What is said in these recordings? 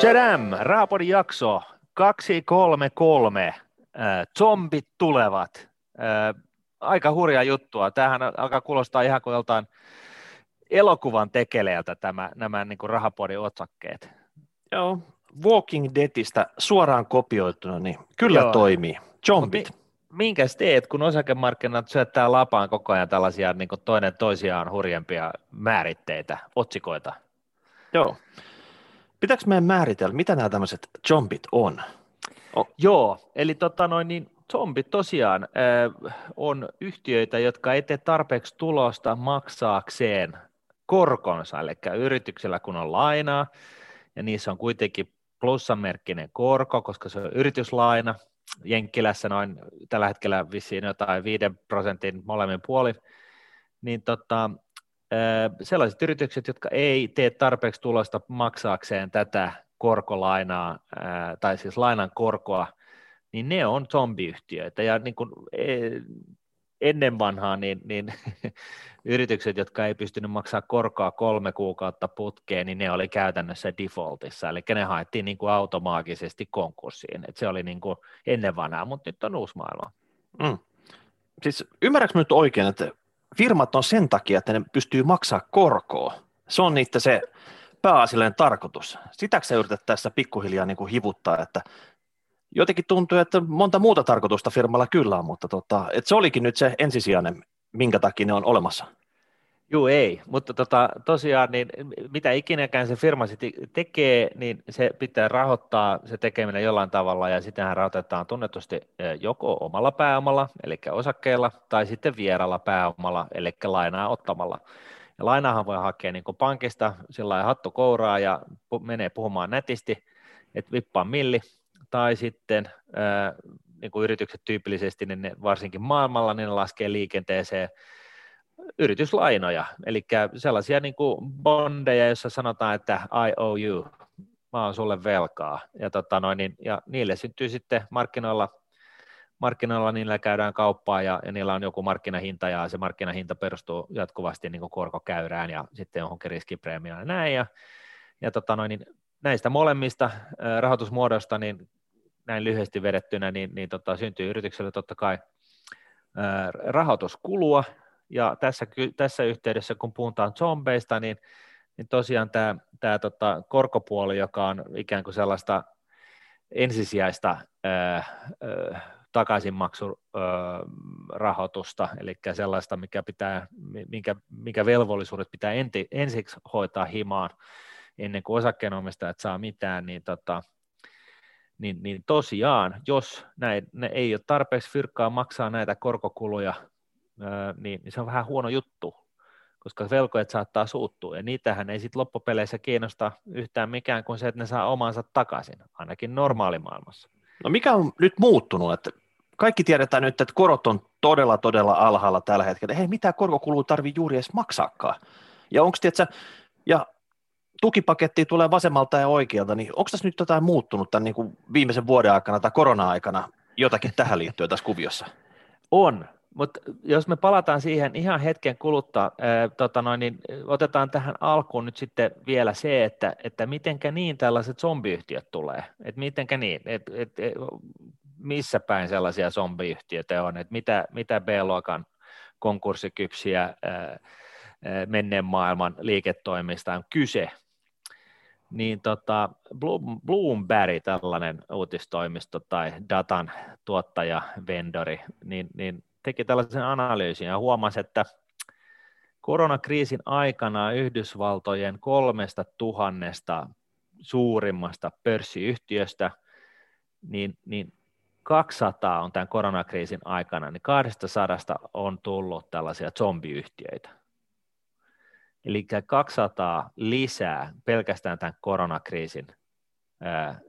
Tadam! Raapodin jakso 233. Äh, zombit tulevat. Äh, aika hurja juttua. Tämähän alkaa kuulostaa ihan kuin joltain elokuvan tekeleeltä tämä, nämä niin kuin rahapodin otsakkeet. Joo, Walking Deadistä suoraan kopioituna, niin kyllä Joo. toimii. Zombit. Mi- minkäs teet, kun osakemarkkinat syöttää lapaan koko ajan tällaisia niin kuin toinen toisiaan hurjempia määritteitä, otsikoita? Joo. Pitääkö meidän määritellä, mitä nämä tämmöiset zombit on? Oh. Joo, eli tota noin, niin zombit tosiaan äh, on yhtiöitä, jotka ei tee tarpeeksi tulosta maksaakseen korkonsa, eli yrityksellä kun on lainaa, ja niissä on kuitenkin plussamerkkinen korko, koska se on yrityslaina, Jenkkilässä noin tällä hetkellä vissiin jotain 5 prosentin molemmin puoli, niin tota, sellaiset yritykset, jotka ei tee tarpeeksi tulosta maksaakseen tätä korkolainaa, tai siis lainan korkoa, niin ne on zombiyhtiöitä. Ja niin kuin e, ennen vanhaa niin, niin yritykset, jotka ei pystynyt maksaa korkoa kolme kuukautta putkeen, niin ne oli käytännössä defaultissa, eli ne haettiin niin kuin automaagisesti konkurssiin. Et se oli niin kuin ennen vanhaa, mutta nyt on uusi maailma. Mm. Siis ymmärrätkö nyt oikein, että firmat on sen takia, että ne pystyy maksaa korkoa. Se on niitä se pääasiallinen tarkoitus. Sitäkö sä yrität tässä pikkuhiljaa niin kuin hivuttaa, että jotenkin tuntuu, että monta muuta tarkoitusta firmalla kyllä on, mutta tota, että se olikin nyt se ensisijainen, minkä takia ne on olemassa. Joo, ei, mutta tota, tosiaan niin mitä ikinäkään se firma tekee, niin se pitää rahoittaa se tekeminen jollain tavalla, ja sitähän rahoitetaan tunnetusti eh, joko omalla pääomalla, eli osakkeilla, tai sitten vieralla pääomalla, eli lainaa ottamalla. Ja lainaahan voi hakea niin kuin pankista sillä hattu kouraa ja menee puhumaan nätisti, että vippaa milli, tai sitten ää, niin kuin yritykset tyypillisesti, niin ne, varsinkin maailmalla, niin ne laskee liikenteeseen yrityslainoja, eli sellaisia niin kuin bondeja, joissa sanotaan, että I owe you, mä oon sulle velkaa, ja, tota noin, niin, ja niille syntyy sitten markkinoilla, markkinoilla niillä käydään kauppaa ja, ja niillä on joku markkinahinta ja se markkinahinta perustuu jatkuvasti niin kuin korkokäyrään ja sitten johonkin riskipreemioon ja näin, ja, ja tota noin, niin näistä molemmista rahoitusmuodoista niin näin lyhyesti vedettynä, niin, niin tota, syntyy yritykselle totta kai rahoituskulua, ja tässä, tässä yhteydessä, kun puhutaan zombeista, niin, niin tosiaan tämä, tämä tota, korkopuoli, joka on ikään kuin sellaista ensisijaista ää, ää, takaisinmaksurahoitusta, eli sellaista, mikä, pitää, minkä, minkä velvollisuudet pitää enti, ensiksi hoitaa himaan ennen kuin osakkeenomistajat saa mitään, niin tota, niin, niin tosiaan, jos näin, ne ei ole tarpeeksi fyrkkaa maksaa näitä korkokuluja, niin, niin se on vähän huono juttu, koska velkojat saattaa suuttua, ja niitähän ei sitten loppupeleissä kiinnosta yhtään mikään kuin se, että ne saa omansa takaisin, ainakin normaalimaailmassa. No mikä on nyt muuttunut, että kaikki tiedetään nyt, että korot on todella, todella alhaalla tällä hetkellä. Hei, mitä korkokulua tarvii juuri edes maksaakaan? Ja onko, tiedätkö, ja tukipaketti tulee vasemmalta ja oikealta, niin onko tässä nyt jotain muuttunut tämän niin kuin viimeisen vuoden aikana tai korona-aikana jotakin tähän liittyen tässä kuviossa? On, mutta jos me palataan siihen ihan hetken kuluttaa, ää, tota noin, niin otetaan tähän alkuun nyt sitten vielä se, että, että mitenkä niin tällaiset zombiyhtiöt tulee, että mitenkä niin, et, et, et, missä päin sellaisia zombiyhtiöitä on, että mitä, mitä B-luokan konkurssikypsiä ää, menneen maailman liiketoimista on kyse, niin tota, Bloomberg, tällainen uutistoimisto tai datan tuottaja, vendori, niin, niin teki tällaisen analyysin ja huomasi, että koronakriisin aikana Yhdysvaltojen kolmesta tuhannesta suurimmasta pörssiyhtiöstä, niin, niin 200 on tämän koronakriisin aikana, niin 200 on tullut tällaisia zombiyhtiöitä. Eli 200 lisää pelkästään tämän koronakriisin ää,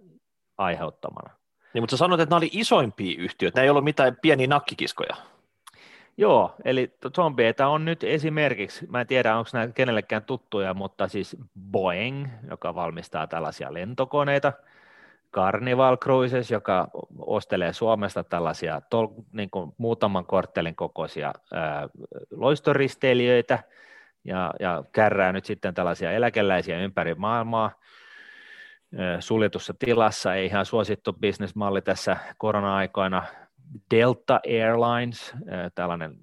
aiheuttamana. Niin, mutta sä sanoit, että nämä oli isoimpia yhtiöitä, ne ei ollut mitään pieniä nakkikiskoja. Joo, eli zombieita on nyt esimerkiksi, mä en tiedä onko nämä kenellekään tuttuja, mutta siis Boeing, joka valmistaa tällaisia lentokoneita, Carnival Cruises, joka ostelee Suomesta tällaisia tol, niin kuin muutaman korttelin kokoisia ää, loistoristeilijöitä, ja, ja kärrää nyt sitten tällaisia eläkeläisiä ympäri maailmaa. suljetussa tilassa, ei ihan suosittu bisnesmalli tässä korona-aikoina. Delta Airlines, tällainen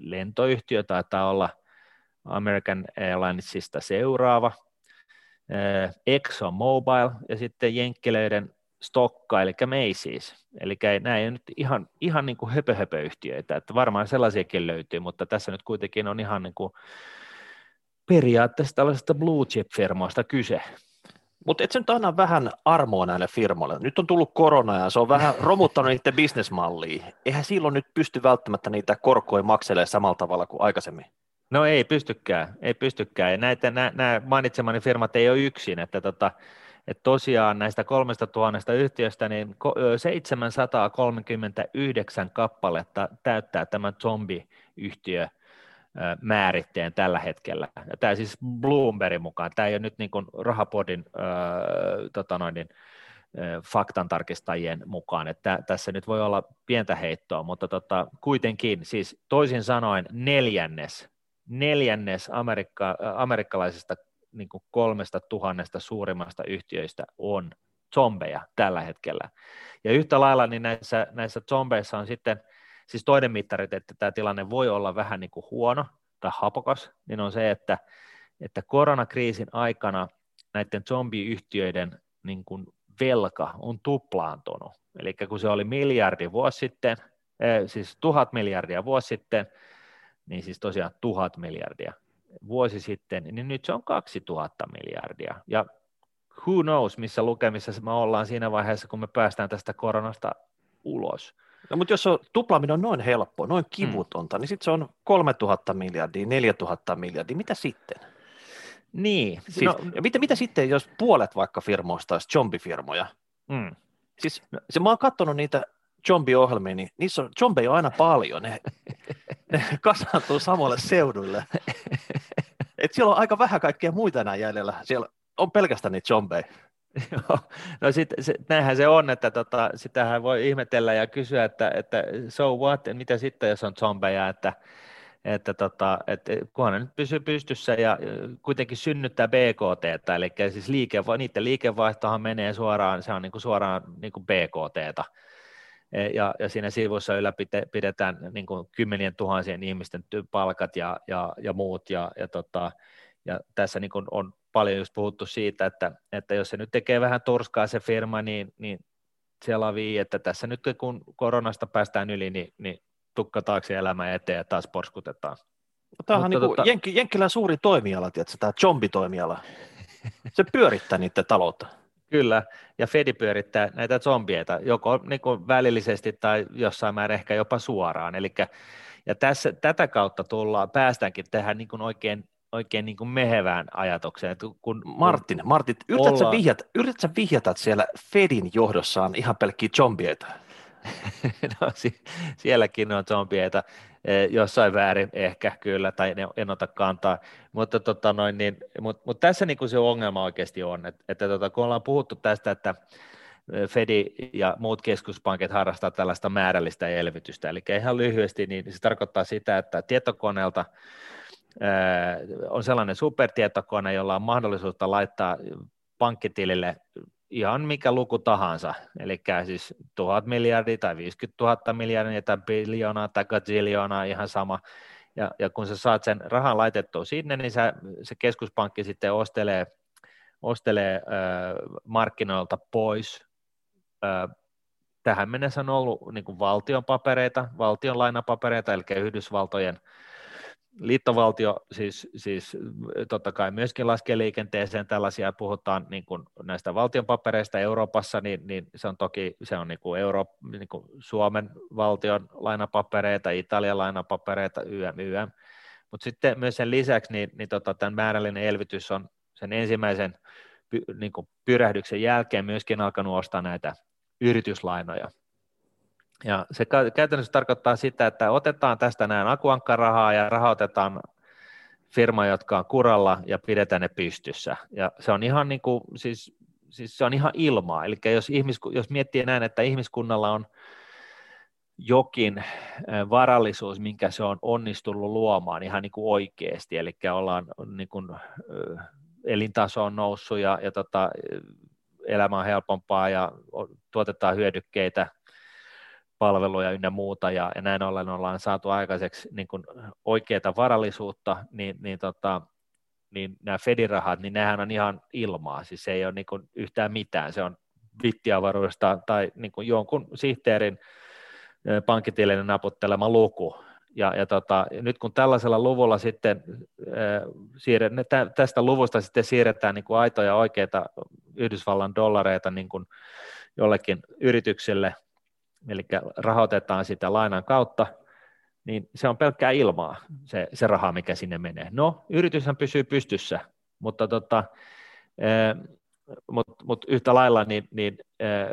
lentoyhtiö, taitaa olla American Airlinesista seuraava, Exxon Mobil ja sitten Jenkkeleiden Stokka, eli Macy's. Eli nämä ei nyt ihan, ihan niin kuin höpö-höpö-yhtiöitä, että varmaan sellaisiakin löytyy, mutta tässä nyt kuitenkin on ihan niin kuin periaatteessa tällaisesta blue chip-firmoista kyse. Mutta et se nyt anna vähän armoa näille firmoille. Nyt on tullut korona ja se on vähän romuttanut niiden bisnesmallia. Eihän silloin nyt pysty välttämättä niitä korkoja makselemaan samalla tavalla kuin aikaisemmin. No ei pystykään, ei pystykään. Ja näitä, nämä, nämä mainitsemani firmat ei ole yksin, että tota, että tosiaan näistä kolmesta tuhannesta yhtiöstä niin 739 kappaletta täyttää tämä zombi-yhtiö määritteen tällä hetkellä. Ja tämä siis Bloombergin mukaan, tämä ei ole nyt niin kuin rahapodin tota noin, niin, äh, faktan tarkistajien mukaan, että tässä nyt voi olla pientä heittoa, mutta tota, kuitenkin, siis toisin sanoen neljännes, neljännes Amerikka, amerikkalaisista niin kuin kolmesta tuhannesta suurimmasta yhtiöistä on zombeja tällä hetkellä. Ja yhtä lailla niin näissä, näissä zombeissa on sitten, siis toinen mittari, että tämä tilanne voi olla vähän niin kuin huono tai hapokas, niin on se, että, että koronakriisin aikana näiden zombiyhtiöiden niin kuin velka on tuplaantunut. Eli kun se oli miljardi vuosi sitten, eh, siis tuhat miljardia vuosi sitten, niin siis tosiaan tuhat miljardia vuosi sitten, niin nyt se on 2000 miljardia. Ja who knows, missä lukemissa me ollaan siinä vaiheessa, kun me päästään tästä koronasta ulos. No, mutta jos on, tuplaaminen on noin helppo, noin kivutonta, mm. niin sitten se on 3000 miljardia, 4000 miljardia. Mitä sitten? Niin. Siis, no, ja mitä, mitä sitten, jos puolet vaikka firmoista olisi zombifirmoja? Mm. Siis se, mä oon katsonut niitä zombie-ohjelmia, niin niissä on, zombeja on aina paljon, ne, ne kasaantuu samalle seudulle. Et siellä on aika vähän kaikkea muita enää jäljellä, siellä on pelkästään niitä zombeja. Joo, no sit, se, näinhän se on, että tota, sitähän voi ihmetellä ja kysyä, että, että so what, mitä sitten jos on zombeja, että, että, tota, että kunhan ne nyt pysyy pystyssä ja kuitenkin synnyttää BKT, eli siis liike, niiden liikevaihtohan menee suoraan, se on niin kuin suoraan niin kuin BKT, E, ja, ja siinä sivussa ylläpidetään niin kuin kymmenien tuhansien ihmisten palkat ja, ja, ja muut, ja, ja, tota, ja tässä niin kuin on paljon just puhuttu siitä, että, että jos se nyt tekee vähän turskaa se firma, niin, niin siellä on vii, että tässä nyt kun koronasta päästään yli, niin, niin tukka taakse elämä eteen ja taas porskutetaan. No, tämä on niin tota... Jenk- Jenkkilän suuri toimiala, tiedätkö, tämä zombitoimiala. Se pyörittää niiden taloutta. Kyllä, ja Fedi pyörittää näitä zombieita, joko niin kuin välillisesti tai jossain määrin ehkä jopa suoraan. Elikkä, ja tässä, tätä kautta tullaan, päästäänkin tähän niin kuin oikein, oikein niin kuin mehevään ajatukseen. Että kun, Martin, Martin yritätkö, ollaan... vihjata, yritätkö vihjata, että siellä Fedin johdossa on ihan pelkkiä zombieita? no, sielläkin on zombieita. Eh, jossain väärin ehkä kyllä, tai en ota kantaa, mutta tota noin, niin, mut, mut tässä niin kuin se ongelma oikeasti on, että, että tota, kun ollaan puhuttu tästä, että eh, Fedi ja muut keskuspankit harrastaa tällaista määrällistä elvytystä, eli ihan lyhyesti, niin se tarkoittaa sitä, että tietokoneelta on sellainen supertietokone, jolla on mahdollisuutta laittaa pankkitilille ihan mikä luku tahansa, eli siis tuhat miljardia tai 50 000 miljardia tai biljoonaa tai gaziljoonaa, ihan sama, ja, ja kun sä saat sen rahan laitettua sinne, niin sä, se keskuspankki sitten ostelee, ostelee äh, markkinoilta pois. Äh, tähän mennessä on ollut niin valtion papereita, valtion lainapapereita, eli Yhdysvaltojen liittovaltio siis, siis totta kai myöskin laskee liikenteeseen tällaisia, puhutaan niin kuin näistä valtionpapereista Euroopassa, niin, niin se on toki se on niin kuin Euro, niin kuin Suomen valtion lainapapereita, Italian lainapapereita, YM, YM. Mutta sitten myös sen lisäksi niin, niin tota, tämän määrällinen elvytys on sen ensimmäisen py, niin kuin pyrähdyksen jälkeen myöskin alkanut ostaa näitä yrityslainoja, ja se käytännössä tarkoittaa sitä, että otetaan tästä näin akuankkarahaa ja rahoitetaan firma, jotka on kuralla ja pidetään ne pystyssä. Ja se on ihan, niin kuin, siis, siis se on ihan ilmaa. Eli jos, ihmis, jos miettii näin, että ihmiskunnalla on jokin varallisuus, minkä se on onnistunut luomaan ihan niin kuin oikeasti, eli ollaan niin kuin, elintaso on noussut ja, ja tota, elämä on helpompaa ja tuotetaan hyödykkeitä, palveluja ynnä muuta, ja, ja näin ollen ollaan saatu aikaiseksi niin kuin oikeaa varallisuutta, niin, niin, tota, niin nämä Fedirahat, niin nehän on ihan ilmaa, siis se ei ole niin kuin yhtään mitään, se on vittiavaruudesta tai niin kuin jonkun sihteerin pankkitilinen naputtelema luku, ja, ja tota, nyt kun tällaisella luvulla sitten äh, siirre, tä, tästä luvusta sitten siirretään niin kuin aitoja oikeita Yhdysvallan dollareita niin kuin jollekin yritykselle, eli rahoitetaan sitä lainan kautta, niin se on pelkkää ilmaa, se, se raha, mikä sinne menee. No, yrityshän pysyy pystyssä, mutta tota, mutta mut yhtä lailla niin, niin äh,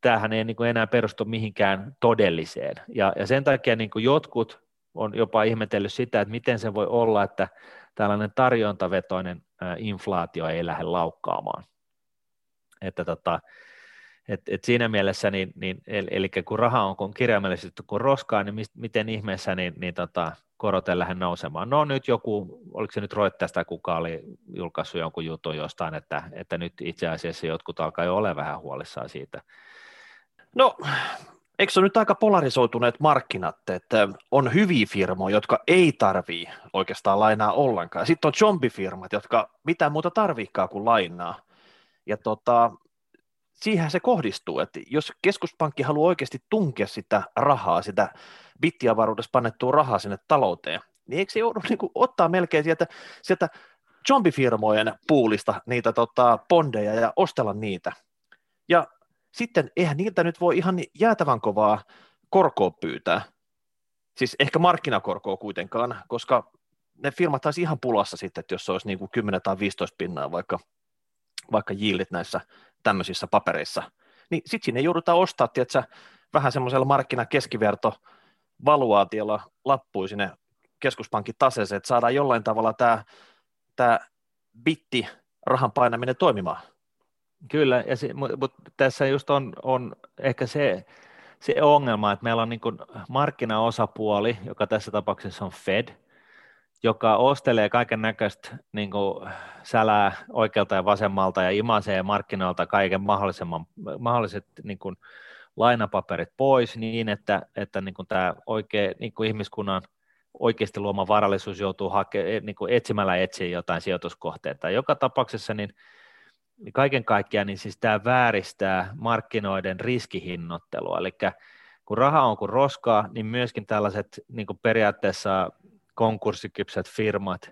tämähän ei niin enää perustu mihinkään todelliseen. Ja, ja sen takia niin kuin jotkut on jopa ihmetellyt sitä, että miten se voi olla, että tällainen tarjontavetoinen äh, inflaatio ei lähde laukkaamaan. Että tota, et, et siinä mielessä, niin, niin, eli kun raha on kun kirjaimellisesti kun roskaa, niin mist, miten ihmeessä niin, niin tota, korot ei lähde nousemaan. No nyt joku, oliko se nyt Roittesta, kuka oli julkaissut jonkun jutun jostain, että, että nyt itse asiassa jotkut alkaa jo olla vähän huolissaan siitä. No, eikö se ole nyt aika polarisoituneet markkinat, että on hyviä firmoja, jotka ei tarvii oikeastaan lainaa ollenkaan. Sitten on zombifirmat, jotka mitään muuta tarviikaan kuin lainaa. Ja tota, siihen se kohdistuu, että jos keskuspankki haluaa oikeasti tunkea sitä rahaa, sitä bittiavaruudessa pannettua rahaa sinne talouteen, niin eikö se joudu niin kuin, ottaa melkein sieltä, sieltä zombifirmojen puulista niitä tota, bondeja ja ostella niitä. Ja sitten eihän niiltä nyt voi ihan jäätävän kovaa korkoa pyytää. Siis ehkä markkinakorkoa kuitenkaan, koska ne firmat taisi ihan pulassa sitten, että jos se olisi niin kuin 10 tai 15 pinnaa vaikka, vaikka jillit näissä tämmöisissä papereissa, niin sitten sinne joudutaan ostaa, tiedätkö, vähän semmoisella markkinakeskiverto valuaatiolla lappui sinne keskuspankin taseeseen, että saadaan jollain tavalla tämä, tämä bitti rahan painaminen toimimaan. Kyllä, ja se, mutta mut tässä just on, on ehkä se, se ongelma, että meillä on niin markkinaosapuoli, joka tässä tapauksessa on Fed, joka ostelee kaiken näköistä niin sälää oikealta ja vasemmalta ja imasee markkinoilta kaiken mahdollisemman, mahdolliset niin kuin, lainapaperit pois niin, että, että niin kuin tämä oikea niin kuin ihmiskunnan oikeasti luoma varallisuus joutuu hake, niin kuin etsimällä etsiä jotain sijoituskohteita. Joka tapauksessa niin, niin kaiken kaikkiaan niin siis tämä vääristää markkinoiden riskihinnottelua, eli kun raha on kuin roskaa, niin myöskin tällaiset niin kuin periaatteessa konkurssikypsät firmat,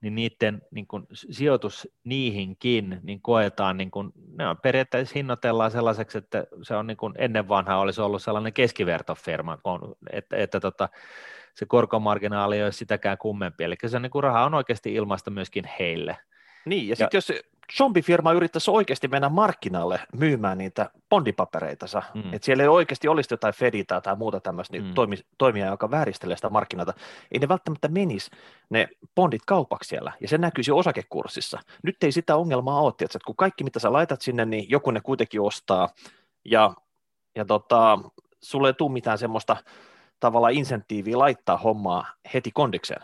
niin niiden niin kuin, sijoitus niihinkin niin koetaan, niin kuin, ne on periaatteessa hinnoitellaan sellaiseksi, että se on niin kuin ennen vanhaa olisi ollut sellainen keskivertofirma, että, että tota, se korkomarginaali ei ole sitäkään kummempi, eli se niin kuin, raha on oikeasti ilmaista myöskin heille. Niin, ja sitten jos zombifirma yrittäisi oikeasti mennä markkinalle myymään niitä bondipapereitansa, mm. että siellä ei oikeasti olisi jotain Feditä tai muuta tämmöistä mm. toimi, toimia, joka vääristelee sitä markkinata, ei ne välttämättä menisi ne bondit kaupaksi siellä, ja se näkyisi osakekurssissa. Nyt ei sitä ongelmaa ole, että kun kaikki mitä sä laitat sinne, niin joku ne kuitenkin ostaa, ja, ja tota, sulle ei tule mitään semmoista tavalla insentiiviä laittaa hommaa heti kondikseen.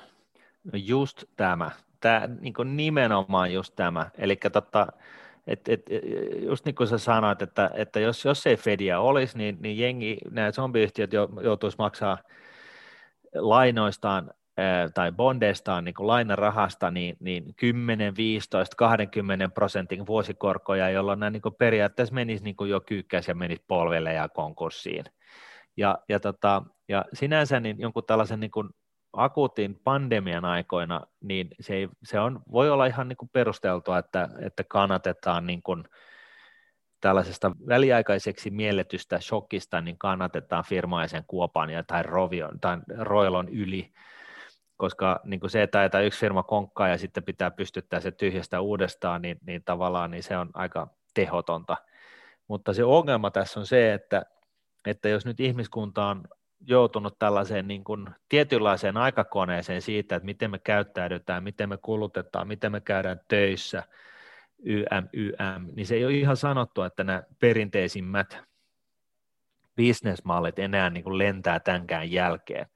No just tämä, tämä niin nimenomaan just tämä, eli tota, et, et, just niin kuin sä sanoit, että, että jos, jos ei Fedia olisi, niin, niin jengi, nämä zombiyhtiöt joutuisi maksaa lainoistaan tai bondeistaan niin kuin lainarahasta niin, niin 10, 15, 20 prosentin vuosikorkoja, jolloin nämä niin kuin periaatteessa menisi niin kuin jo kyykkäisi ja menisi polvelle ja konkurssiin. Ja, ja, tota, ja sinänsä niin jonkun tällaisen niin kuin akuutin pandemian aikoina, niin se, ei, se on, voi olla ihan niin kuin perusteltua, että, että kannatetaan niin kuin tällaisesta väliaikaiseksi mielletystä shokista, niin kannatetaan firmaisen kuopan ja, tai, rovion, tai roilon yli, koska niin kuin se, että, että yksi firma konkkaa ja sitten pitää pystyttää se tyhjästä uudestaan, niin, niin tavallaan niin se on aika tehotonta. Mutta se ongelma tässä on se, että, että jos nyt ihmiskunta on joutunut tällaiseen niin kuin tietynlaiseen aikakoneeseen siitä, että miten me käyttäydytään, miten me kulutetaan, miten me käydään töissä, YM, YM, niin se ei ole ihan sanottu, että nämä perinteisimmät bisnesmallit enää niin kuin lentää tämänkään jälkeen,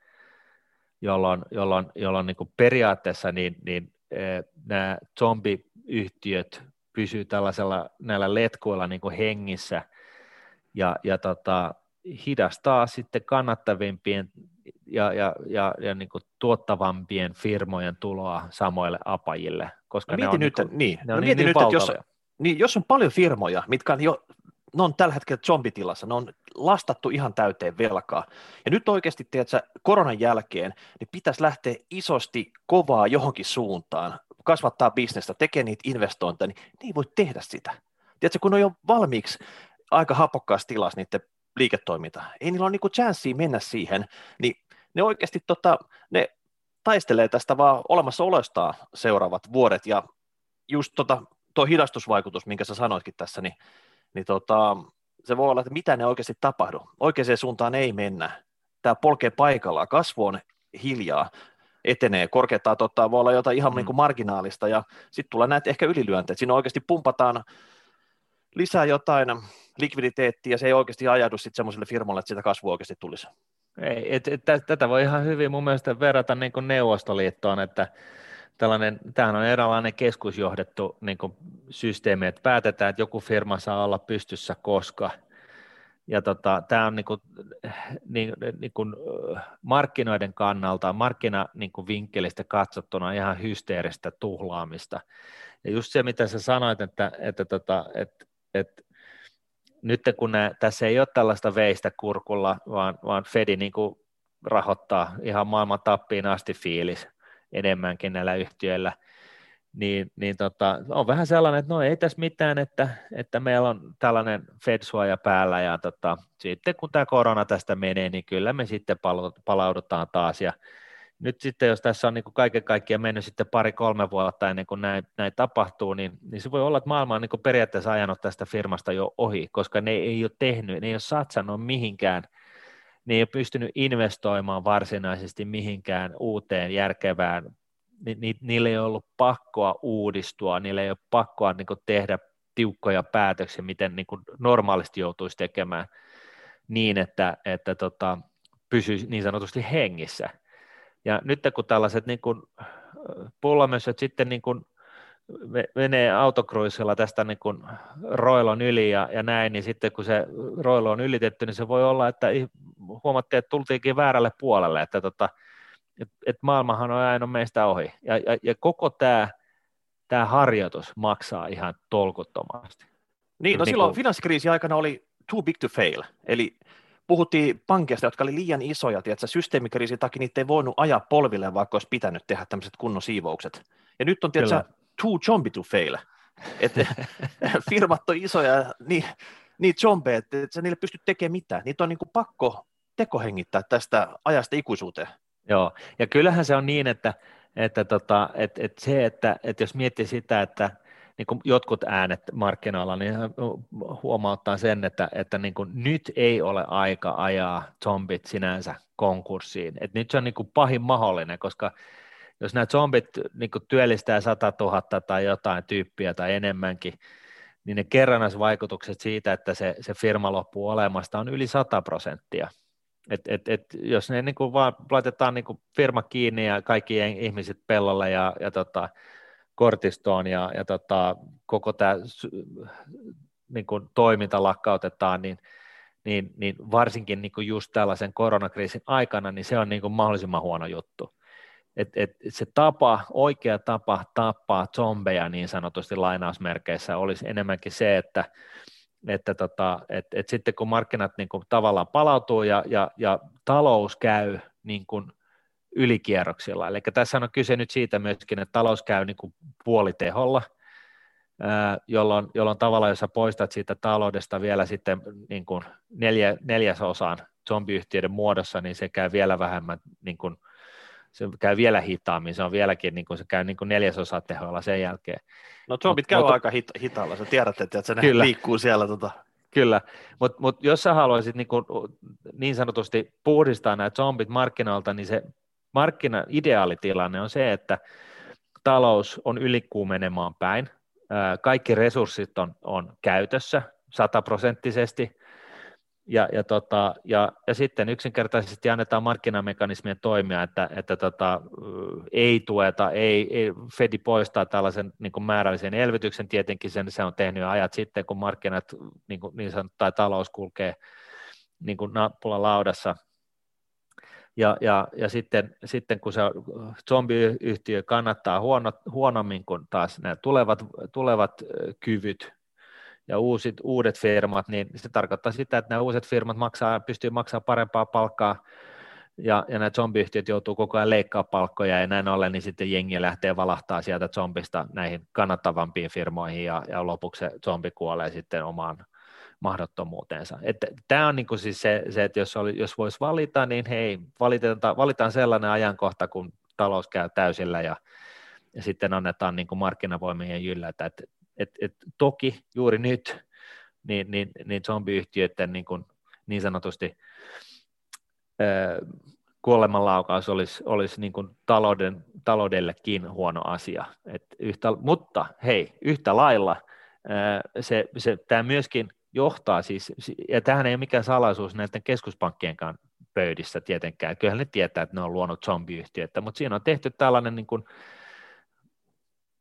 jolloin, jolloin, jolloin niin kuin periaatteessa niin, niin, eh, nämä zombiyhtiöt pysyy tällaisella näillä letkuilla niin kuin hengissä ja, ja tota, hidastaa sitten kannattavimpien ja, ja, ja, ja niin kuin tuottavampien firmojen tuloa samoille apajille. Koska no, ne on nyt, niin, kuin, niin. ne on no, niin, niin nyt, että jos, niin, jos on paljon firmoja, mitkä on jo ne on tällä hetkellä zombitilassa, ne on lastattu ihan täyteen velkaa. Ja nyt oikeasti, tiedätkö, koronan jälkeen, niin pitäisi lähteä isosti kovaa johonkin suuntaan, kasvattaa bisnestä, tekee niitä investointeja, niin ne ei voi tehdä sitä. Tiedätkö, kun on jo valmiiksi aika hapokkaassa tilassa niiden liiketoiminta, ei niillä ole niinku chanssiä mennä siihen, niin ne oikeasti tota, ne taistelee tästä vaan olemassaolostaan seuraavat vuodet, ja just tota, tuo hidastusvaikutus, minkä sä sanoitkin tässä, niin niin tota, se voi olla, että mitä ne oikeasti tapahdu. Oikeaan suuntaan ei mennä. Tämä polkee paikallaan, kasvu on hiljaa, etenee, korkeuttaa tota, voi olla jotain ihan mm. niin kuin marginaalista, ja sitten tulee näitä ehkä ylilyönteitä. Siinä oikeasti pumpataan lisää jotain likviditeettiä, ja se ei oikeasti ajaudu sitten semmoiselle firmalle, että sitä kasvua oikeasti tulisi. Ei, et, et, tätä voi ihan hyvin mun mielestä verrata niin kuin Neuvostoliittoon, että tällainen, tämähän on eräänlainen keskusjohdettu niin kuin systeemi, että päätetään, että joku firma saa olla pystyssä koska. Ja tota, tämä on niin kuin, niin, niin kuin markkinoiden kannalta, markkinavinkkelistä niin katsottuna ihan hysteeristä tuhlaamista. Ja just se, mitä sä sanoit, että, että, tota, että, että nyt kun nää, tässä ei ole tällaista veistä kurkulla, vaan, vaan Fedi niin kuin rahoittaa ihan maailman tappiin asti fiilis – enemmänkin näillä yhtiöillä, niin, niin tota, on vähän sellainen, että no ei tässä mitään, että, että meillä on tällainen Fed-suoja päällä ja tota, sitten kun tämä korona tästä menee, niin kyllä me sitten palaudutaan taas ja nyt sitten jos tässä on niin kuin kaiken kaikkiaan mennyt sitten pari-kolme vuotta ennen kuin näin, näin tapahtuu, niin, niin se voi olla, että maailma on niin kuin periaatteessa ajanut tästä firmasta jo ohi, koska ne ei ole tehnyt, ne ei ole satsannut mihinkään – ne ei ole pystynyt investoimaan varsinaisesti mihinkään uuteen järkevään, ni, ni, niillä ei ollut pakkoa uudistua, niillä ei ole pakkoa niin kuin tehdä tiukkoja päätöksiä, miten niin kuin normaalisti joutuisi tekemään niin, että, että tota, pysyisi niin sanotusti hengissä. Ja nyt kun tällaiset niin kuin, pullamössöt sitten niin kuin, menee autokruisilla tästä niin kuin roilon yli ja, ja näin, niin sitten kun se roilo on ylitetty, niin se voi olla, että huomattiin, että tultiinkin väärälle puolelle, että tota, et, et maailmahan on aina meistä ohi. Ja, ja, ja koko tämä tämä harjoitus maksaa ihan tolkuttomasti. Niin, no niin silloin kun... finanssikriisi aikana oli too big to fail, eli puhuttiin pankeista, jotka oli liian isoja, että systeemikriisin takia niitä ei voinut ajaa polville, vaikka olisi pitänyt tehdä tämmöiset kunnon siivoukset. Ja nyt on tietysti too zombie to fail. Että firmat on isoja, niin, niin zombeja, että et sä niille pysty tekemään mitään. Niitä on niin kuin pakko tekohengittää tästä ajasta ikuisuuteen. Joo, ja kyllähän se on niin, että, että, tota, että, että se, että, että jos miettii sitä, että niin kuin jotkut äänet markkinoilla, niin huomauttaa sen, että, että niin kuin nyt ei ole aika ajaa zombit sinänsä konkurssiin. että nyt se on niin kuin pahin mahdollinen, koska jos nämä zombit niin työllistää 100 000 tai jotain tyyppiä tai enemmänkin, niin ne kerrannaisvaikutukset siitä, että se, se firma loppuu olemasta, on yli 100 prosenttia. Et, et, et, jos ne niin kuin vaan laitetaan niin kuin firma kiinni ja kaikki ihmiset pellolle ja, ja tota, kortistoon ja, ja tota, koko tämä niin kuin toiminta lakkautetaan, niin, niin, niin varsinkin niin kuin just tällaisen koronakriisin aikana, niin se on niin kuin mahdollisimman huono juttu. Että et se tapa, oikea tapa tappaa zombeja niin sanotusti lainausmerkeissä olisi enemmänkin se, että että tota, et, et sitten kun markkinat niin kuin tavallaan palautuu ja, ja, ja talous käy niin kuin ylikierroksilla, eli tässä on kyse nyt siitä myöskin, että talous käy niin kuin puoliteholla, jolloin, jolloin tavallaan, jos sä poistat siitä taloudesta vielä sitten niin kuin neljä, neljäsosaan zombiyhtiöiden muodossa, niin se käy vielä vähemmän niin kuin – se käy vielä hitaammin, se on vieläkin, niin kuin se käy niin kuin neljäsosa tehoilla sen jälkeen. No zombit käy mutta, aika hita- hitaalla, sä tiedät, että se kyllä, liikkuu siellä. Tota. Kyllä, mutta mut jos sä haluaisit niin, kuin, niin sanotusti puhdistaa nämä zombit markkinoilta, niin se markkina ideaalitilanne on se, että talous on ylikuumenemaan päin, kaikki resurssit on, on käytössä sataprosenttisesti, ja, ja, tota, ja, ja sitten yksinkertaisesti annetaan markkinamekanismien toimia, että, että tota, ei tueta, ei, ei, Fedi poistaa tällaisen niin kuin määrällisen elvytyksen, tietenkin sen se on tehnyt ajat sitten, kun markkinat niin, kuin, niin sanottu, tai talous kulkee niin kuin nappula laudassa, ja, ja, ja sitten, sitten kun se zombiyhtiö kannattaa huono, huonommin kuin taas nämä tulevat, tulevat kyvyt, ja uusit, uudet firmat, niin se tarkoittaa sitä, että nämä uuset firmat maksaa, pystyy maksamaan parempaa palkkaa, ja, ja nämä zombiyhtiöt joutuu koko ajan leikkaa palkkoja, ja näin ollen, niin sitten jengi lähtee valahtaa sieltä zombista näihin kannattavampiin firmoihin, ja, ja lopuksi se zombi kuolee sitten omaan mahdottomuuteensa. Tämä on niin kuin siis se, se, että jos, oli, jos voisi valita, niin hei, valitaan, valitaan sellainen ajankohta, kun talous käy täysillä, ja, ja sitten annetaan niin kuin markkinavoimien jyllätä, että et, et toki juuri nyt niin, niin, niin zombiyhtiöiden niin, kuin, niin sanotusti ää, kuolemanlaukaus olisi, olisi niin kuin talouden, taloudellekin huono asia. Et yhtä, mutta hei, yhtä lailla se, se, tämä myöskin johtaa siis, ja tähän ei ole mikään salaisuus näiden keskuspankkienkaan pöydissä tietenkään, kyllähän ne tietää, että ne on luonut zombiyhtiöitä, mutta siinä on tehty tällainen niin kuin,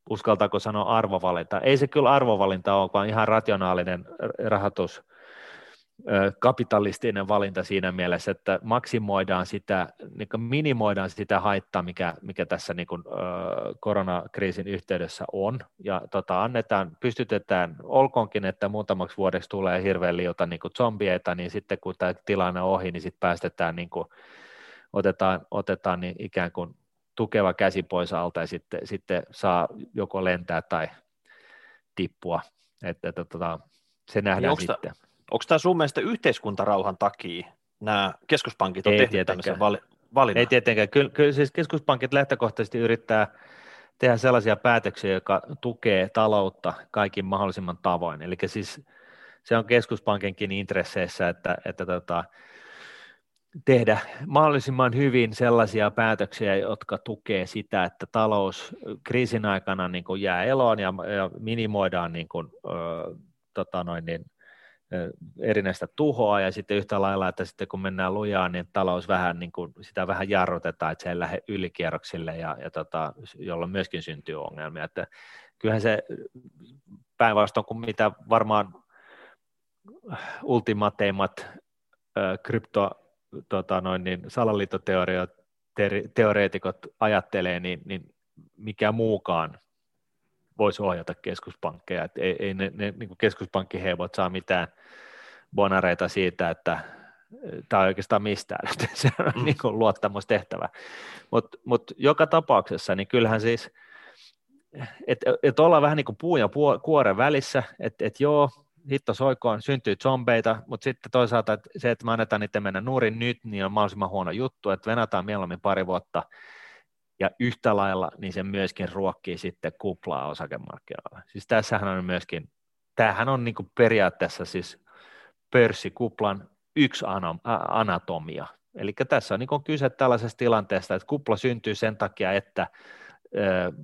uskaltaako sanoa arvovalinta. Ei se kyllä arvovalinta ole, vaan ihan rationaalinen rahoitus, kapitalistinen valinta siinä mielessä, että maksimoidaan sitä, niin minimoidaan sitä haittaa, mikä, mikä tässä niin kuin, koronakriisin yhteydessä on, ja tota, annetaan, pystytetään, olkoonkin, että muutamaksi vuodeksi tulee hirveän liuta niin kuin zombieita, niin sitten kun tämä tilanne on ohi, niin sitten päästetään, niin kuin, otetaan, otetaan niin ikään kuin tukeva käsi pois alta ja sitten, sitten saa joko lentää tai tippua. Että, että, tota, se nähdään niin sitten. Tämä, onko tämä sun mielestä yhteiskuntarauhan takia nämä keskuspankit on Ei tehnyt tämmöisen vali, valinnan? Ei tietenkään. Kyllä, kyllä siis keskuspankit lähtökohtaisesti yrittää tehdä sellaisia päätöksiä, jotka tukee taloutta kaikin mahdollisimman tavoin. Eli siis se on keskuspankinkin intresseissä, että, että tota, tehdä mahdollisimman hyvin sellaisia päätöksiä, jotka tukee sitä, että talous kriisin aikana niin kuin jää eloon ja, ja minimoidaan niin kuin, ö, tota noin, niin, erinäistä tuhoa ja sitten yhtä lailla, että sitten kun mennään lujaan, niin talous vähän, niin kuin, sitä vähän jarrutetaan, että se ei lähde ylikierroksille ja, ja tota, jolloin myöskin syntyy ongelmia. Että kyllähän se päinvastoin kuin mitä varmaan ultimateimmat krypto tota noin, niin salaliittoteoreetikot ajattelee, niin, niin mikä muukaan voisi ohjata keskuspankkeja. Et ei, ei ne, ne niin keskuspankkiheivot saa mitään bonareita siitä, että tämä oikeastaan mistään, että se on mm. niin kuin luottamustehtävä. Mutta mut joka tapauksessa, niin kyllähän siis, että et ollaan vähän niin kuin puun ja kuoren välissä, että et joo, hitto soikoon, syntyy zombeita, mutta sitten toisaalta että se, että me annetaan niiden mennä nurin nyt, niin on mahdollisimman huono juttu, että venataan mieluummin pari vuotta, ja yhtä lailla niin se myöskin ruokkii sitten kuplaa osakemarkkinoilla. Siis tässähän on myöskin, tämähän on niin kuin periaatteessa siis pörssikuplan yksi anatomia. Eli tässä on niin kyse tällaisesta tilanteesta, että kupla syntyy sen takia, että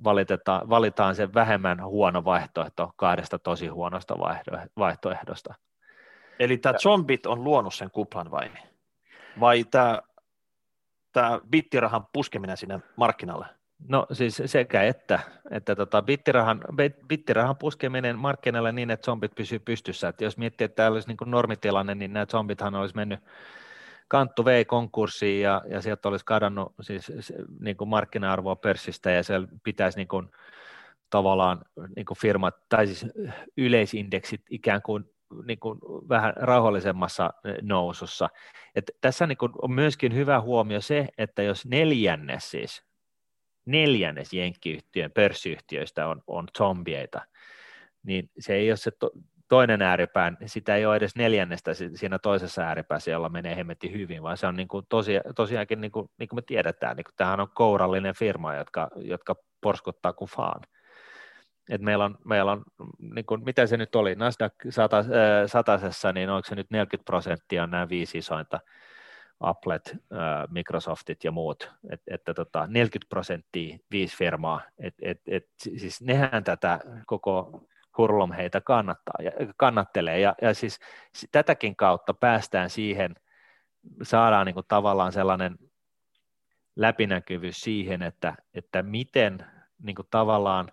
valitetaan, valitaan se vähemmän huono vaihtoehto kahdesta tosi huonosta vaihtoehdosta. Eli tämä zombit on luonut sen kuplan vai? Vai tämä, tämä bittirahan puskeminen sinne markkinalle? No siis sekä että, että tota, bittirahan, bittirahan puskeminen markkinalle niin, että zombit pysyy pystyssä. Että jos miettii, että tämä olisi niin normitilanne, niin nämä zombithan olisi mennyt Kanttu vei konkurssiin ja, ja sieltä olisi kadonnut siis, niin kuin markkina-arvoa pörssistä ja siellä pitäisi niin kuin, tavallaan niin kuin firmat tai siis yleisindeksit ikään kuin, niin kuin vähän rauhallisemmassa nousussa. Et tässä niin kuin on myöskin hyvä huomio se, että jos neljännes siis, neljännes jenkkiyhtiön pörssiyhtiöistä on, on zombieita, niin se ei ole se to, toinen ääripää, sitä ei ole edes neljännestä siinä toisessa ääripäässä, jolla menee hemmetti hyvin, vaan se on niin kuin tosi, tosiaankin, niin kuin, niin kuin me tiedetään, niin kuin tämähän on kourallinen firma, jotka, jotka porskuttaa kuin faan. Et meillä on, meillä on niin kuin, mitä se nyt oli, Nasdaq äh, satasessa, niin onko se nyt 40 prosenttia nämä viisi isointa, Applet, äh, Microsoftit ja muut, et, että tota, 40 prosenttia viisi firmaa, et, et, et, siis nehän tätä koko Hurlom heitä kannattaa, ja, kannattelee. Ja, ja siis tätäkin kautta päästään siihen, saadaan niin kuin tavallaan sellainen läpinäkyvyys siihen, että, että miten niin kuin tavallaan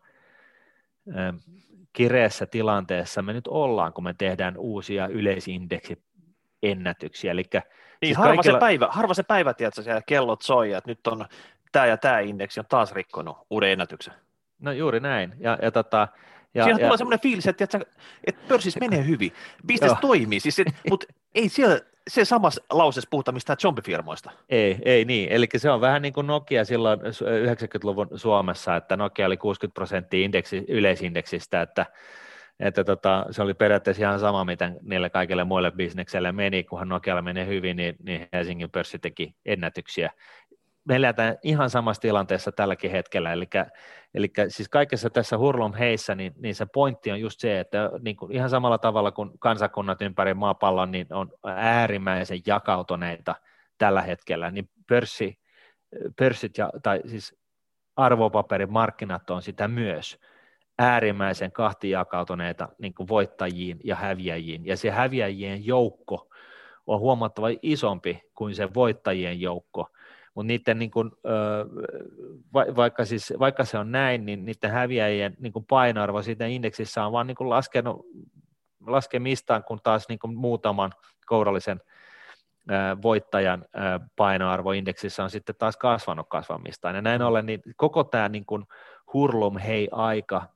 kireessä tilanteessa me nyt ollaan, kun me tehdään uusia yleisindeksiennätyksiä. Eli niin, siis harva, kaikilla... se päivä, harva se päivä, tiedätkö, siellä kellot soi, että nyt on tämä ja tämä indeksi on taas rikkonut uuden ennätyksen. No juuri näin. Ja, ja tota, ja, Siinä ja, tulee semmoinen fiilis, että, että, että pörssissä menee hyvin, bisnes toimii, siis, mutta ei siellä se samassa lauseessa puhuta mistään zombifirmoista. Ei, ei niin. Eli se on vähän niin kuin Nokia silloin 90-luvun Suomessa, että Nokia oli 60 prosenttia indeksi, yleisindeksistä, että, että tota, se oli periaatteessa ihan sama, mitä niille kaikille muille bisneksille meni, kunhan Nokialle menee hyvin, niin, niin Helsingin pörssi teki ennätyksiä me eletään ihan samassa tilanteessa tälläkin hetkellä, eli, eli siis kaikessa tässä hurlom heissä, niin, niin se pointti on just se, että niin kuin ihan samalla tavalla kuin kansakunnat ympäri maapallon, niin on äärimmäisen jakautuneita tällä hetkellä, niin pörssi, pörssit ja, tai siis arvopaperimarkkinat on sitä myös äärimmäisen jakautuneita niin kuin voittajiin ja häviäjiin, ja se häviäjien joukko on huomattavasti isompi kuin se voittajien joukko, mutta niiden niin kuin, vaikka, siis, vaikka se on näin, niin niiden häviäjien niin kuin painoarvo siitä indeksissä on vaan niin kuin laskenut laskemistaan, kun taas niin kuin muutaman kourallisen voittajan painoarvo indeksissä on sitten taas kasvanut kasvamistaan. Ja näin mm. ollen niin koko tämä niin kuin hurlum hei aika,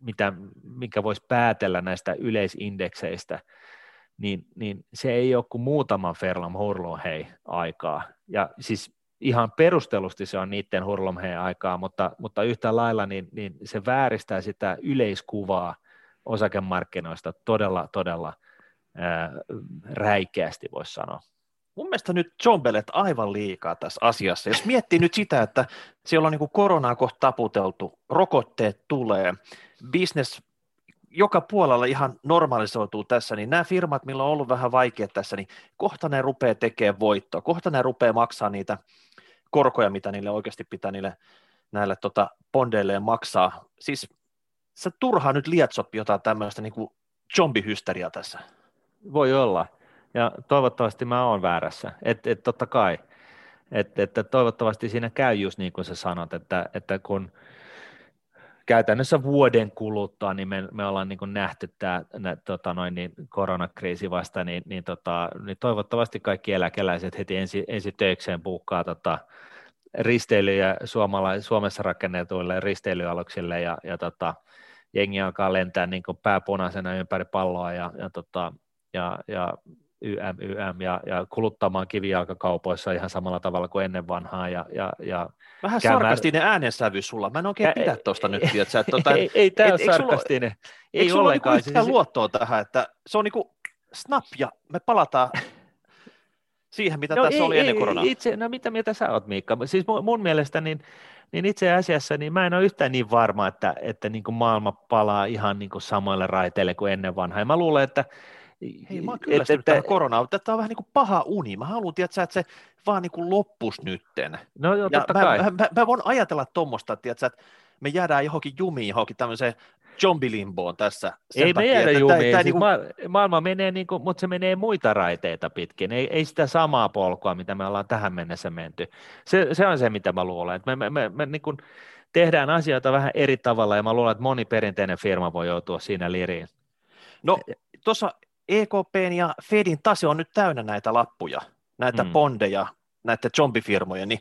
mitä, mikä voisi päätellä näistä yleisindekseistä, niin, niin se ei ole kuin muutaman Ferlam hurlum hei aikaa. Ja siis ihan perustelusti se on niiden hurlomheen aikaa, mutta, mutta yhtä lailla niin, niin se vääristää sitä yleiskuvaa osakemarkkinoista todella, todella ää, räikeästi, voisi sanoa. Mun mielestä nyt John Bellet aivan liikaa tässä asiassa. Jos miettii nyt sitä, että siellä on niin koronaa kohta taputeltu, rokotteet tulee, business joka puolella ihan normalisoituu tässä, niin nämä firmat, millä on ollut vähän vaikea tässä, niin kohta ne rupeaa tekemään voittoa, kohta ne rupeaa maksaa niitä korkoja, mitä niille oikeasti pitää niille näille tota, bondeille maksaa. Siis sä turhaa nyt lietsot jotain tämmöistä niin kuin zombihysteriaa tässä. Voi olla, ja toivottavasti mä oon väärässä, että et totta kai, että et, toivottavasti siinä käy just niin kuin sä sanot, että, että kun käytännössä vuoden kuluttua niin me, me ollaan niin nähty tämä tota noin, niin koronakriisi vasta, niin, niin, tota, niin toivottavasti kaikki eläkeläiset heti ensi, ensi töikseen puukkaa tota, risteilyjä Suomala, Suomessa rakennetuille risteilyaluksille ja, ja tota, jengi alkaa lentää niin pääpunaisena ympäri palloa ja, ja, tota, ja, ja YM, YM ja, ja kuluttamaan kivijalkakaupoissa ihan samalla tavalla kuin ennen vanhaa. Ja, ja, ja Vähän käymään... sarkastinen äänensävy sulla. Mä en oikein Ä, pidä tuosta nyt. Tiedätkö, että, tuota, ei, ei tämä ole sarkastinen. Sulla, ei eikö sulla. Niinku siis... luottoa tähän, että se on niinku snap ja me palataan siihen, mitä no tässä ei, oli ennen koronaa. Itse, no mitä mieltä sä oot, Miikka? Siis mun, mun mielestä niin, niin itse asiassa niin mä en ole yhtään niin varma, että, että niin kuin maailma palaa ihan niin kuin samoille raiteille kuin ennen vanhaa. Ja mä luulen, että Hei, mä oon kyllästynyt että, tähän koronaan, mutta tämä on vähän niin kuin paha uni. Mä haluan, tiedätkö, että se vaan niin kuin loppus nytten. No joo, totta ja kai. Mä, mä, mä, voin ajatella tuommoista, että me jäädään johonkin jumiin, johonkin tämmöiseen zombilimboon tässä. Ei takia, me jäädä jumiin, tämä, tämä siis niin kuin... ma- maailma menee, niin kuin, mutta se menee muita raiteita pitkin, ei, ei sitä samaa polkua, mitä me ollaan tähän mennessä menty. Se, se on se, mitä mä luulen, että me, me, me, me niin kuin tehdään asioita vähän eri tavalla, ja mä luulen, että moni perinteinen firma voi joutua siinä liriin. No, tuossa EKPn ja Fedin tase on nyt täynnä näitä lappuja, näitä mm. bondeja, näitä zombifirmoja, niin,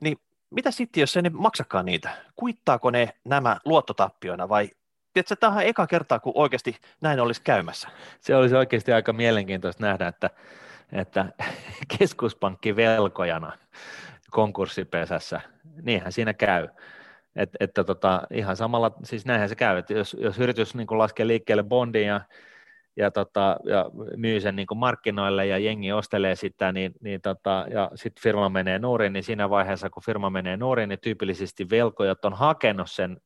niin mitä sitten, jos ei ne maksakaan niitä? Kuittaako ne nämä luottotappioina vai Tiedätkö, tämä on eka kertaa, kun oikeasti näin olisi käymässä. Se olisi oikeasti aika mielenkiintoista nähdä, että, että keskuspankki velkojana konkurssipesässä, niinhän siinä käy. Et, että tota, ihan samalla, siis näinhän se käy, että jos, jos yritys niin laskee liikkeelle bondin ja ja, tota, ja myy sen niin markkinoille ja jengi ostelee sitä, niin, niin tota, ja sitten firma menee nuoriin, niin siinä vaiheessa, kun firma menee nuoriin, niin tyypillisesti velkojat on hakenut sen,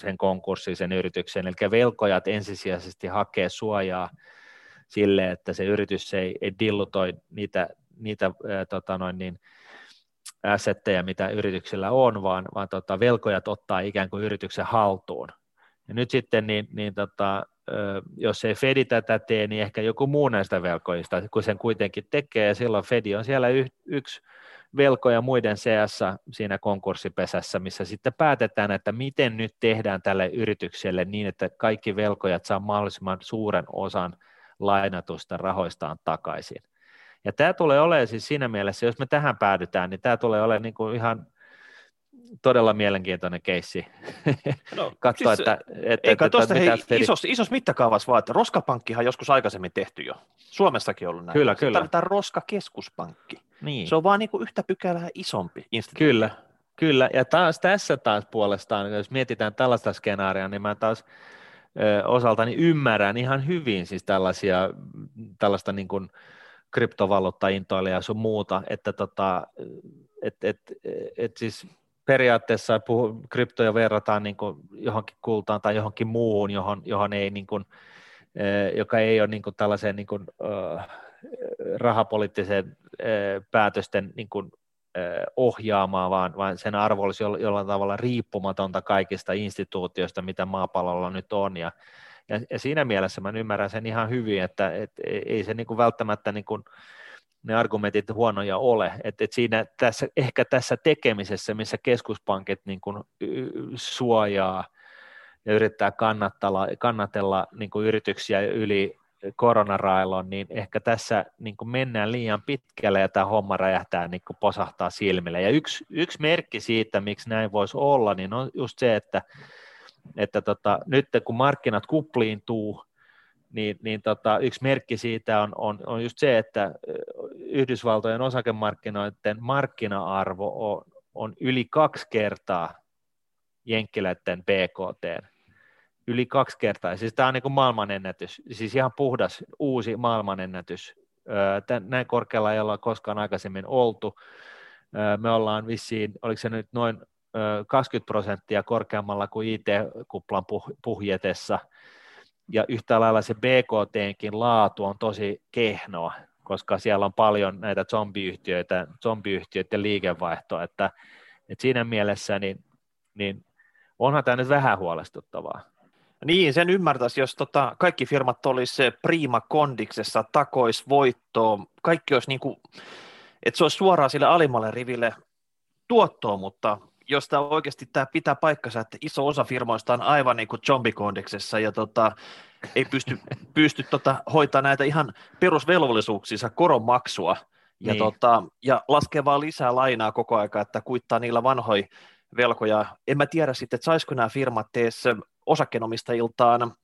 sen konkurssin, sen yrityksen, eli velkojat ensisijaisesti hakee suojaa sille, että se yritys ei, ei dillutoi niitä, niitä ää, tota noin niin, assetteja, mitä yrityksellä on, vaan, vaan tota, velkojat ottaa ikään kuin yrityksen haltuun. Ja nyt sitten, niin, niin tota, jos ei Fedi tätä tee, niin ehkä joku muu näistä velkoista, kun sen kuitenkin tekee, ja silloin Fedi on siellä y- yksi velkoja muiden seassa siinä konkurssipesässä, missä sitten päätetään, että miten nyt tehdään tälle yritykselle niin, että kaikki velkojat saa mahdollisimman suuren osan lainatusta rahoistaan takaisin. Ja tämä tulee olemaan siis siinä mielessä, jos me tähän päädytään, niin tämä tulee olemaan niin kuin ihan todella mielenkiintoinen keissi. No, Katsoa, siis, että, että, eikä että, tuosta hei, fedi... isossa, isos mittakaavassa vaan, että roskapankkihan joskus aikaisemmin tehty jo. Suomessakin ollut näin. Kyllä, kyllä. Tarvitaan roskakeskuspankki. Niin. Se on vaan niin kuin yhtä pykälää isompi instituutio. Kyllä, kyllä. Ja taas tässä taas puolestaan, jos mietitään tällaista skenaaria, niin mä taas ö, osaltani ymmärrän ihan hyvin siis tällaisia, tällaista niin kuin kryptovaluutta-intoilijaa ja sun muuta, että tota, et, et, et siis periaatteessa puhu, kryptoja verrataan niin kuin johonkin kultaan tai johonkin muuhun, johon, johon ei niin kuin, joka ei ole niin kuin tällaiseen niin kuin, rahapoliittiseen päätösten niin kuin, ohjaamaan, vaan, vaan sen arvo olisi jollain tavalla riippumatonta kaikista instituutioista, mitä maapallolla nyt on. Ja, ja, ja siinä mielessä mä ymmärrän sen ihan hyvin, että et, ei se niin kuin välttämättä niin kuin, ne argumentit huonoja ole. Et, et siinä, tässä, ehkä tässä tekemisessä, missä keskuspankit niin kuin suojaa ja yrittää kannatella, kannatella niin kuin yrityksiä yli koronarailon, niin ehkä tässä niin kuin mennään liian pitkälle ja tämä homma räjähtää niin kuin posahtaa silmille. Ja yksi, yksi merkki siitä, miksi näin voisi olla, niin on just se, että, että tota, nyt kun markkinat kupliintuu, niin, niin tota, yksi merkki siitä on, on, on just se, että Yhdysvaltojen osakemarkkinoiden markkina-arvo on, on yli kaksi kertaa jenkkiläiden BKT. Yli kaksi kertaa. Siis tämä on niin maailmanennätys, siis ihan puhdas uusi maailmanennätys. Tän, näin korkealla ei olla koskaan aikaisemmin oltu. Me ollaan vissiin, oliko se nyt noin 20 prosenttia korkeammalla kuin IT-kuplan puhjetessa – ja yhtä lailla se BKTnkin laatu on tosi kehnoa, koska siellä on paljon näitä zombiyhtiöitä, zombiyhtiöiden liikevaihtoa, että, että siinä mielessä niin, niin onhan tämä nyt vähän huolestuttavaa. Niin, sen ymmärtäisi, jos tota, kaikki firmat olisi prima kondiksessa, takois voittoa, kaikki olisi niin kuin, että se olisi suoraan sille alimmalle riville tuottoa, mutta jos tämä oikeasti tämä pitää paikkansa, että iso osa firmoista on aivan niin kuin zombikondeksessa ja tota, ei pysty, pysty tota, hoitaa näitä ihan perusvelvollisuuksia, koronmaksua ja, niin. tota, ja laskee vaan lisää lainaa koko aika, että kuittaa niillä vanhoja velkoja. En mä tiedä sitten, että saisiko nämä firmat tees osakkeenomistajiltaan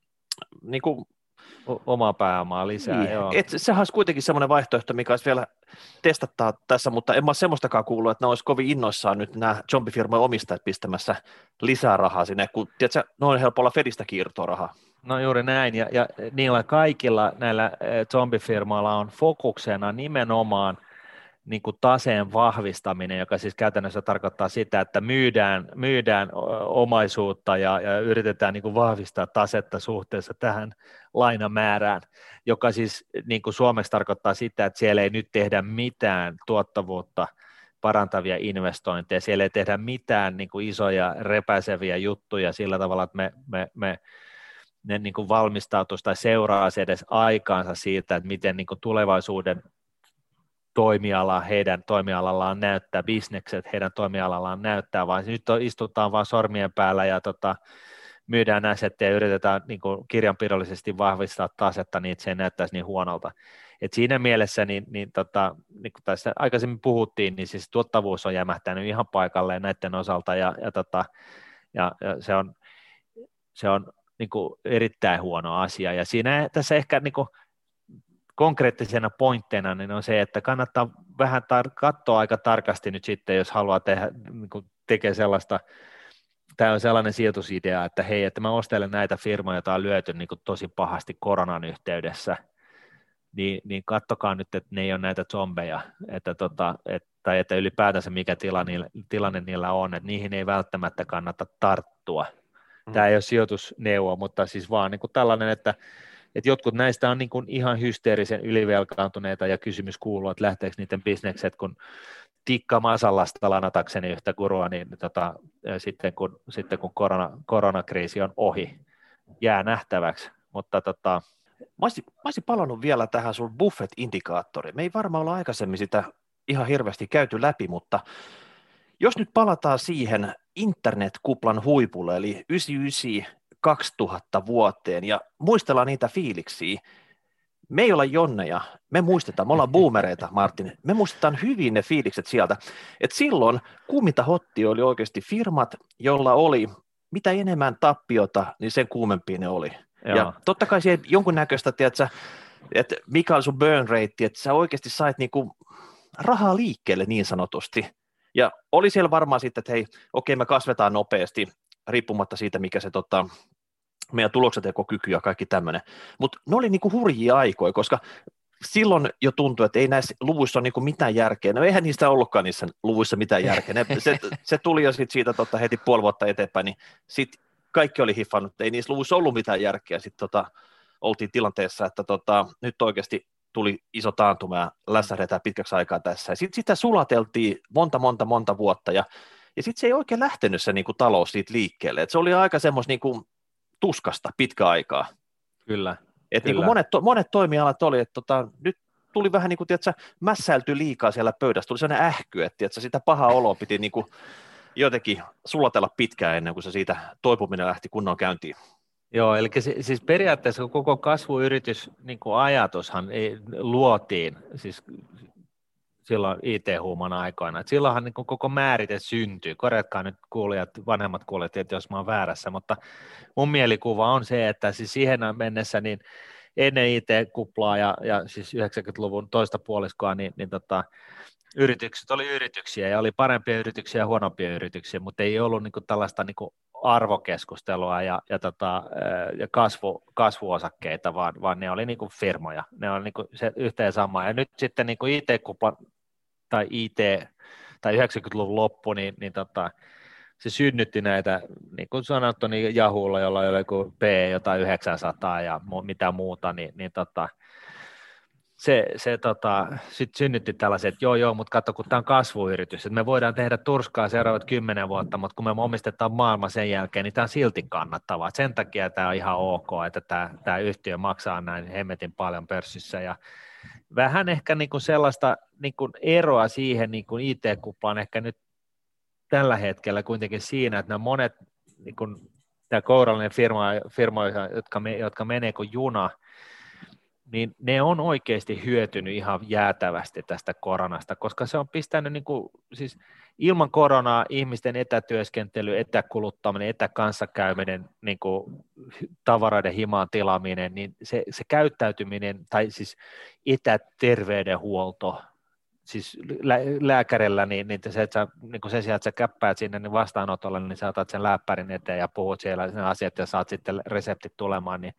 niin kuin omaa pääomaa lisää. Niin. Joo. Et sehän olisi kuitenkin semmoinen vaihtoehto, mikä olisi vielä testattaa tässä, mutta en mä semmoistakaan kuullut, että ne olisi kovin innoissaan nyt nämä zombifirmojen omistajat pistämässä lisää rahaa sinne, kun tiedätkö, noin helpolla Fedistä kiirtoa rahaa. No juuri näin, ja, ja niillä kaikilla näillä eh, zombifirmoilla on fokuksena nimenomaan – niin kuin taseen vahvistaminen, joka siis käytännössä tarkoittaa sitä, että myydään, myydään omaisuutta ja, ja yritetään niin kuin vahvistaa tasetta suhteessa tähän lainamäärään, joka siis niin kuin suomeksi tarkoittaa sitä, että siellä ei nyt tehdä mitään tuottavuutta parantavia investointeja, siellä ei tehdä mitään niin kuin isoja repäiseviä juttuja sillä tavalla, että me, me, me ne niin kuin valmistautuisi tai seuraa edes aikaansa siitä, että miten niin kuin tulevaisuuden toimiala heidän toimialallaan näyttää, bisnekset heidän toimialallaan näyttää, vaan nyt istutaan vaan sormien päällä ja tota, myydään assetteja ja yritetään niin kuin kirjanpidollisesti vahvistaa tasetta niin, että se ei näyttäisi niin huonolta. Et siinä mielessä, niin, niin, tota, niin kuin tässä aikaisemmin puhuttiin, niin siis tuottavuus on jämähtänyt ihan paikalleen näiden osalta ja, ja, tota, ja, ja se on, se on niin kuin erittäin huono asia. Ja siinä tässä ehkä niin kuin, konkreettisena pointteina niin on se, että kannattaa vähän tar- katsoa aika tarkasti nyt sitten, jos haluaa tehdä, niin kuin tekee sellaista, tämä on sellainen sijoitusidea, että hei, että mä ostelen näitä firmoja, joita on lyöty niin kuin tosi pahasti koronan yhteydessä, niin, niin kattokaa nyt, että ne ei ole näitä zombeja, että tota, et, tai että ylipäätänsä mikä tila niillä, tilanne niillä on, että niihin ei välttämättä kannata tarttua. Tämä ei ole sijoitusneuvo, mutta siis vaan niin kuin tällainen, että että jotkut näistä on niin kuin ihan hysteerisen ylivelkaantuneita ja kysymys kuuluu, että lähteekö niiden bisnekset, kun tikka masallasta lanatakseni yhtä kurua, niin tota, sitten kun, sitten kun korona, koronakriisi on ohi, jää nähtäväksi, mutta tota... Mä olisin, mä olisin palannut vielä tähän sun buffet-indikaattoriin. Me ei varmaan olla aikaisemmin sitä ihan hirveästi käyty läpi, mutta jos nyt palataan siihen internetkuplan huipulle, eli 99-2000 vuoteen, ja muistellaan niitä fiiliksiä, me ei olla jonneja, me muistetaan, me ollaan boomereita, Martin, me muistetaan hyvin ne fiilikset sieltä, että silloin kuuminta hotti oli oikeasti firmat, jolla oli mitä enemmän tappiota, niin sen kuumempia ne oli. Joo. Ja totta kai siihen jonkunnäköistä, tiedätkö, että mikä on sun burn rate, että sä oikeasti sait niinku rahaa liikkeelle niin sanotusti. Ja oli siellä varmaan sitten, että hei, okei, me kasvetaan nopeasti, riippumatta siitä, mikä se tota, meidän tuloksentekokyky ja kaikki tämmöinen. Mutta ne oli niinku hurjia aikoja, koska silloin jo tuntui, että ei näissä luvuissa ole niinku mitään järkeä. No eihän niistä ollutkaan niissä luvuissa mitään järkeä. Ne, se, se, tuli jo sit siitä tota, heti puoli vuotta eteenpäin, niin sit kaikki oli hiffannut, että ei niissä luvuissa ollut mitään järkeä. Sitten tota, oltiin tilanteessa, että tota, nyt oikeasti tuli iso taantuma ja lässähdetään pitkäksi aikaa tässä. Sitten sitä sulateltiin monta, monta, monta vuotta ja, ja sitten se ei oikein lähtenyt se niin kuin, talous siitä liikkeelle. Et se oli aika semmoista niin kuin, tuskasta pitkä aikaa. Kyllä. Et niin kuin monet, monet toimialat oli, että tota, nyt tuli vähän niin kuin, tiedätkö, mässäilty liikaa siellä pöydässä, tuli sellainen ähky, että tiedätkö, sitä pahaa oloa piti niin kuin jotenkin sulatella pitkään ennen kuin se siitä toipuminen lähti kunnon käyntiin. Joo, eli siis periaatteessa koko kasvuyritys niin kuin ajatushan luotiin siis silloin IT-huuman aikoina. Et silloinhan niin koko määrite syntyy. Korjatkaa nyt kuulijat, vanhemmat kuulijat, että jos mä oon väärässä, mutta mun mielikuva on se, että siis siihen mennessä niin ennen IT-kuplaa ja, ja siis 90-luvun toista puoliskoa, niin, niin tota, yritykset oli yrityksiä ja oli parempia yrityksiä ja huonompia yrityksiä, mutta ei ollut niin kuin tällaista niin kuin arvokeskustelua ja, ja, tota, ja kasvu, kasvuosakkeita, vaan, vaan ne oli niin kuin firmoja, ne oli niin kuin se yhteen sama. Ja nyt sitten niin kuin IT-kupla tai IT tai 90-luvun loppu, niin, niin tota, se synnytti näitä, niin kuin sanottu, niin Jahulla, jolla oli joku P jotain 900 ja mitä muuta, niin, niin tota, se, se tota, sit synnytti tällaiset, että joo joo, mutta katso, kun tämä on kasvuyritys, että me voidaan tehdä turskaa seuraavat kymmenen vuotta, mutta kun me omistetaan maailma sen jälkeen, niin tämä on silti kannattavaa. Sen takia tämä on ihan ok, että tämä, tämä yhtiö maksaa näin hemmetin paljon pörssissä ja vähän ehkä niin kuin sellaista niin kuin eroa siihen niin kuin IT-kuplaan ehkä nyt tällä hetkellä kuitenkin siinä, että nämä monet niin kuin, tämä kourallinen firma, firmoja, jotka, me, jotka menee kuin juna, niin ne on oikeasti hyötynyt ihan jäätävästi tästä koronasta, koska se on pistänyt niin kuin, siis ilman koronaa ihmisten etätyöskentely, etäkuluttaminen, etäkanssakäyminen, niin kuin tavaroiden himaan tilaaminen, niin se, se käyttäytyminen tai siis etäterveydenhuolto, siis lä- lääkärillä, niin, niin, se, että sä, niin kuin sen sijaan, että sä käppäät sinne niin vastaanotolle, niin sä otat sen lääppärin eteen ja puhut siellä ne asiat ja saat sitten reseptit tulemaan, niin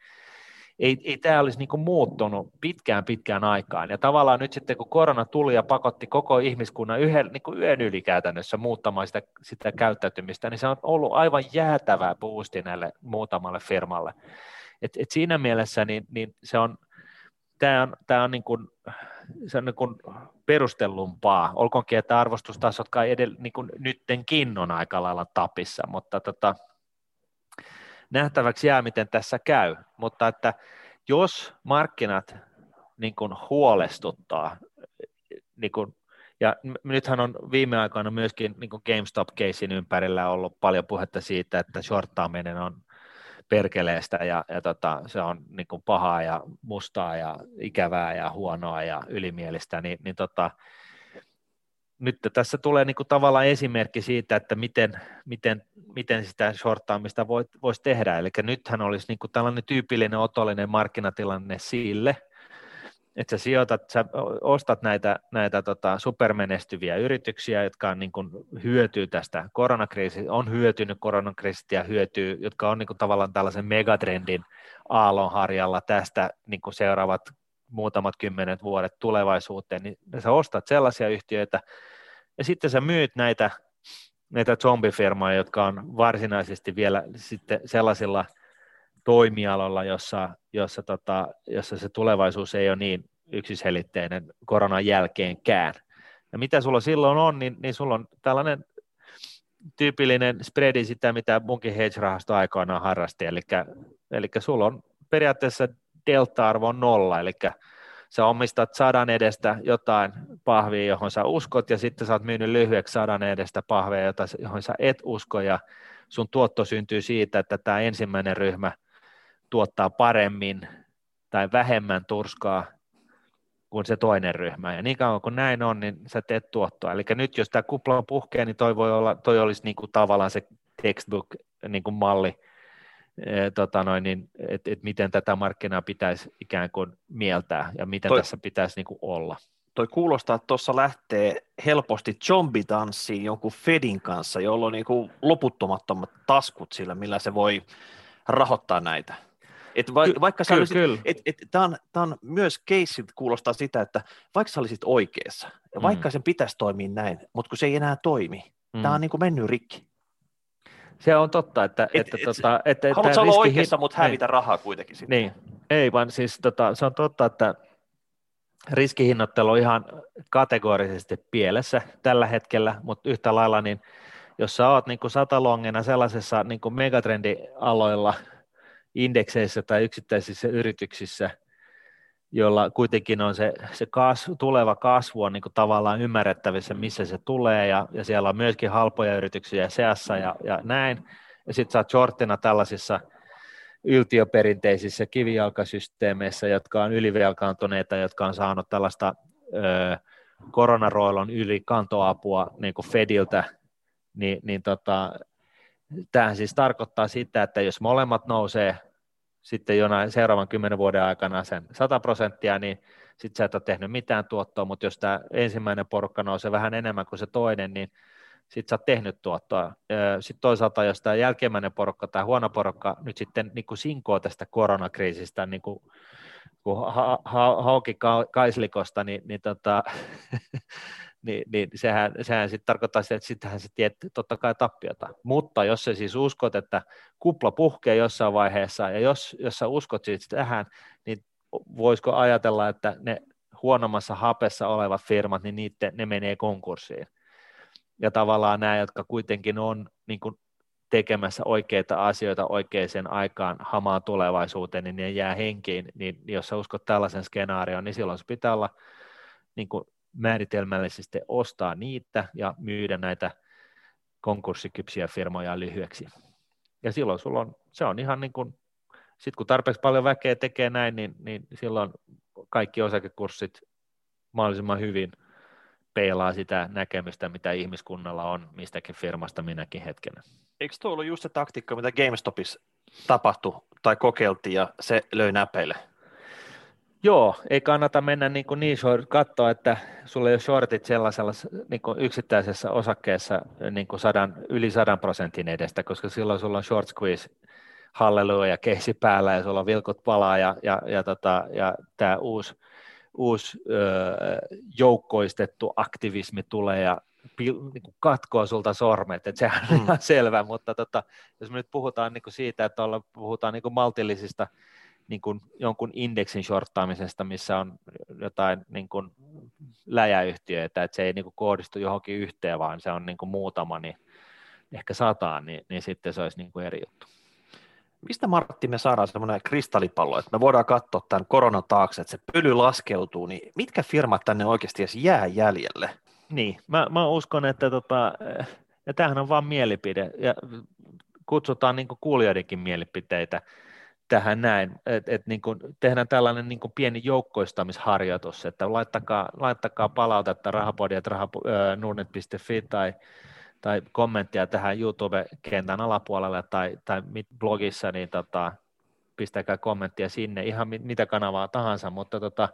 ei, ei tämä olisi niin muuttunut pitkään pitkään aikaan. Ja tavallaan nyt sitten kun korona tuli ja pakotti koko ihmiskunnan yhden, niin kuin yön yli käytännössä muuttamaan sitä, sitä käyttäytymistä, niin se on ollut aivan jäätävää boosti näille muutamalle firmalle. Et, et siinä mielessä niin, niin se on, tämä on, tämä on, niin kuin, se on niin kuin perustellumpaa, olkoonkin, että arvostustasot kai edell, niin kuin nyttenkin on aika lailla tapissa, mutta tota, nähtäväksi jää, miten tässä käy, mutta että jos markkinat niin kuin huolestuttaa, niin kuin, ja nythän on viime aikoina myöskin niin GameStop-keisin ympärillä ollut paljon puhetta siitä, että shorttaaminen on perkeleestä ja, ja tota, se on niin kuin pahaa ja mustaa ja ikävää ja huonoa ja ylimielistä, niin, niin tota, nyt tässä tulee niin kuin tavallaan esimerkki siitä, että miten, miten, miten sitä shorttaamista voisi tehdä. Eli nythän olisi niin kuin tällainen tyypillinen otollinen markkinatilanne sille, että sä sijoitat, sä ostat näitä, näitä tota supermenestyviä yrityksiä, jotka on niin kuin hyötyy tästä koronakriisistä, on hyötynyt koronakriisistä ja hyötyy, jotka on niin kuin tavallaan tällaisen megatrendin aallonharjalla tästä niin kuin seuraavat muutamat kymmenet vuodet tulevaisuuteen, niin sä ostat sellaisia yhtiöitä, ja sitten sä myyt näitä, näitä zombifirmoja, jotka on varsinaisesti vielä sitten sellaisilla toimialoilla, jossa, jossa, tota, jossa se tulevaisuus ei ole niin yksiselitteinen koronan jälkeenkään. Ja mitä sulla silloin on, niin, niin sulla on tällainen tyypillinen spreadi sitä, mitä munkin hedge-rahasto aikoinaan harrasti, eli eli sulla on periaatteessa delta-arvo on nolla, eli sä omistat sadan edestä jotain pahvia, johon sä uskot, ja sitten sä oot myynyt lyhyeksi sadan edestä pahveja, johon sä et usko, ja sun tuotto syntyy siitä, että tämä ensimmäinen ryhmä tuottaa paremmin tai vähemmän turskaa kuin se toinen ryhmä. Ja niin kauan kuin näin on, niin sä teet tuottoa. Eli nyt jos tämä kupla puhkee, niin toi, voi olla, toi olisi niin kuin tavallaan se textbook niin kuin malli, e, tota noin, niin, että et miten tätä markkinaa pitäisi ikään kuin mieltää ja miten toi, tässä pitäisi niin kuin olla. Toi kuulostaa, että tuossa lähtee helposti zombitanssiin jonkun Fedin kanssa, jolla on niin kuin loputtomattomat taskut sillä, millä se voi rahoittaa näitä. Et va, Ky- vaikka kyllä, olisit, kyllä. Et, et, tämä on, on myös case, kuulostaa sitä, että vaikka sä olisit oikeassa, ja mm. vaikka sen pitäisi toimia näin, mutta kun se ei enää toimi, mm. tämä on niin kuin mennyt rikki. Se on totta, että... Et, että, et, tota, että, että haluatko olla oikeassa, mutta hävitä niin, rahaa kuitenkin sitten. Niin, ei vaan siis tota, se on totta, että riskihinnoittelu on ihan kategorisesti pielessä tällä hetkellä, mutta yhtä lailla niin jos sä oot niin kuin satalongena sellaisessa niin kuin megatrendialoilla, indekseissä tai yksittäisissä yrityksissä, jolla kuitenkin on se, se kasvu, tuleva kasvu on niin kuin tavallaan ymmärrettävissä, missä se tulee, ja, ja siellä on myöskin halpoja yrityksiä seassa ja, ja näin, ja sitten oot shorttina tällaisissa yltiöperinteisissä kivijalkasysteemeissä, jotka on ylivelkaantuneita, jotka on saanut tällaista ö, koronaroilon yli kantoapua niin kuin Fediltä, niin, niin tota, Tämähän siis tarkoittaa sitä, että jos molemmat nousee sitten jonain seuraavan kymmenen vuoden aikana sen 100 prosenttia, niin sitten sä et ole tehnyt mitään tuottoa, mutta jos tämä ensimmäinen porukka nousee vähän enemmän kuin se toinen, niin sitten sä oot tehnyt tuottoa. Sitten toisaalta, jos tämä jälkimmäinen porukka tai huono porukka nyt sitten niin kuin sinkoo tästä koronakriisistä, niin kuin, kun ha, ha, hauki kaislikosta, niin, niin tota, niin, niin sehän, sehän sitten tarkoittaa sitä, että sittenhän se tiet totta kai tappiota. Mutta jos sä siis uskot, että kupla puhkee jossain vaiheessa, ja jos, jos sä uskot siitä tähän, niin voisiko ajatella, että ne huonommassa hapessa olevat firmat, niin niitä, ne menee konkurssiin. Ja tavallaan nämä, jotka kuitenkin on niin kuin tekemässä oikeita asioita oikeaan aikaan hamaan tulevaisuuteen, niin ne jää henkiin, niin jos sä uskot tällaisen skenaarioon, niin silloin se pitää olla niin kuin määritelmällisesti ostaa niitä ja myydä näitä konkurssikypsiä firmoja lyhyeksi. Ja silloin sulla on, se on ihan niin kuin, sit kun tarpeeksi paljon väkeä tekee näin, niin, niin silloin kaikki osakekurssit mahdollisimman hyvin peilaa sitä näkemystä, mitä ihmiskunnalla on mistäkin firmasta minäkin hetkenä. Eikö tuo ollut just se taktiikka, mitä GameStopissa tapahtui tai kokeiltiin ja se löi näpeille? Joo, ei kannata mennä niin, kuin niin short, katsoa, että sulla ei ole shortit sellaisella niin kuin yksittäisessä osakkeessa niin kuin sadan, yli sadan prosentin edestä, koska silloin sulla on short squeeze halleluja ja keisi päällä ja sulla on vilkut palaa ja, ja, ja, tota, ja tämä uusi, uusi ö, joukkoistettu aktivismi tulee ja pil, niin kuin katkoa sulta sormet, että sehän on mm. ihan selvä, mutta tota, jos me nyt puhutaan niin kuin siitä, että olla, puhutaan niin kuin maltillisista niin kuin jonkun indeksin shorttaamisesta, missä on jotain niin kuin läjäyhtiöitä, että se ei niin kuin kohdistu johonkin yhteen, vaan se on niin kuin muutama, niin ehkä sataan, niin, niin sitten se olisi niin kuin eri juttu. Mistä Martti me saadaan semmoinen kristallipallo, että me voidaan katsoa tämän koronan taakse, että se pöly laskeutuu, niin mitkä firmat tänne oikeasti edes jää jäljelle? Niin, mä, mä uskon, että tota, ja tämähän on vain mielipide, ja kutsutaan niin kuulijoidenkin mielipiteitä, tähän näin, että et niin tehdään tällainen niin pieni joukkoistamisharjoitus, että laittakaa, laittakaa palautetta rahapodiat rahapo- tai, tai kommenttia tähän YouTube-kentän alapuolelle tai, tai blogissa, niin tota, pistäkää kommenttia sinne, ihan mitä kanavaa tahansa, mutta tota,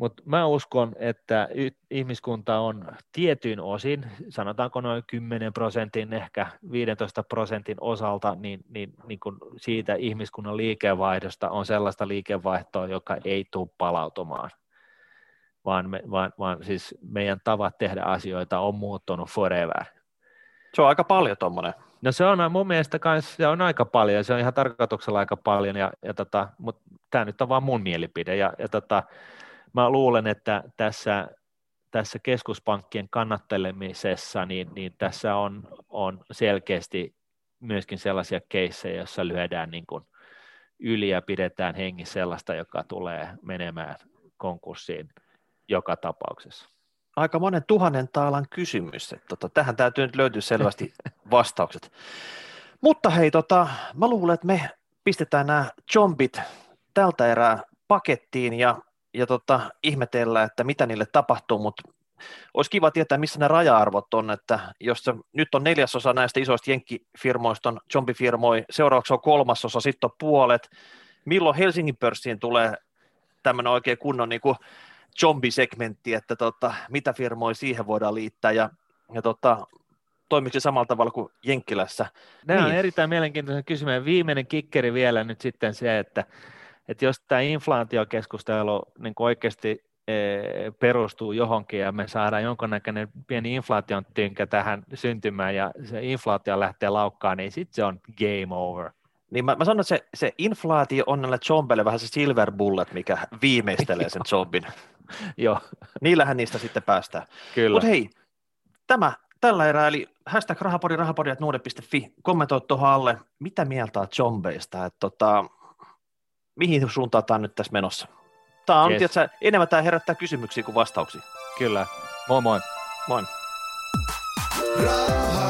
mutta mä uskon, että ihmiskunta on tietyin osin, sanotaanko noin 10 prosentin, ehkä 15 prosentin osalta, niin, niin, niin kun siitä ihmiskunnan liikevaihdosta on sellaista liikevaihtoa, joka ei tule palautumaan. Vaan, me, vaan, vaan siis meidän tavat tehdä asioita on muuttunut forever. Se on aika paljon tuommoinen. No se on mun mielestä kans, se on aika paljon, se on ihan tarkoituksella aika paljon, ja, ja tota, mutta tämä nyt on vaan mun mielipide, ja, ja tota, mä luulen, että tässä, tässä keskuspankkien kannattelemisessa, niin, niin tässä on, on selkeästi myöskin sellaisia keissejä, joissa lyödään niin kuin yli ja pidetään hengissä sellaista, joka tulee menemään konkurssiin joka tapauksessa. Aika monen tuhannen taalan kysymys. Että tota, tähän täytyy nyt löytyä selvästi vastaukset. Mutta hei, tota, mä luulen, että me pistetään nämä zombit tältä erää pakettiin ja, ja tota, ihmetellään, että mitä niille tapahtuu, mutta olisi kiva tietää, missä ne raja-arvot on, että jos se, nyt on neljäsosa näistä isoista jenkkifirmoista on zombifirmoja, seuraavaksi on kolmasosa, sitten on puolet, milloin Helsingin pörssiin tulee tämmöinen oikein kunnon niin kuin zombisegmentti, että tota, mitä firmoja siihen voidaan liittää ja, ja tota, toimiko se samalla tavalla kuin Jenkkilässä? Nämä niin. on erittäin mielenkiintoinen kysymys. Viimeinen kikkeri vielä nyt sitten se, että, että jos tämä inflaatiokeskustelu niin oikeasti e, perustuu johonkin ja me saadaan jonkunnäköinen pieni inflaation tynkä tähän syntymään ja se inflaatio lähtee laukkaan, niin sitten se on game over. Niin mä, mä sanon, että se, se inflaatio on näille zombeille vähän se silver bullet, mikä viimeistelee sen zombin. Joo. Niillähän niistä sitten päästään. Kyllä. Mutta hei, tämä tällä erää, eli hashtag rahapodi, rahapodi, nuude.fi, kommentoi tuohon alle, mitä mieltä on zombeista, että tota, mihin suuntaan tämä on nyt tässä menossa? Tämä on, yes. tiedätkö, enemmän tämä herättää kysymyksiä kuin vastauksia. Kyllä. Moi moi. Moi. Rahapodi.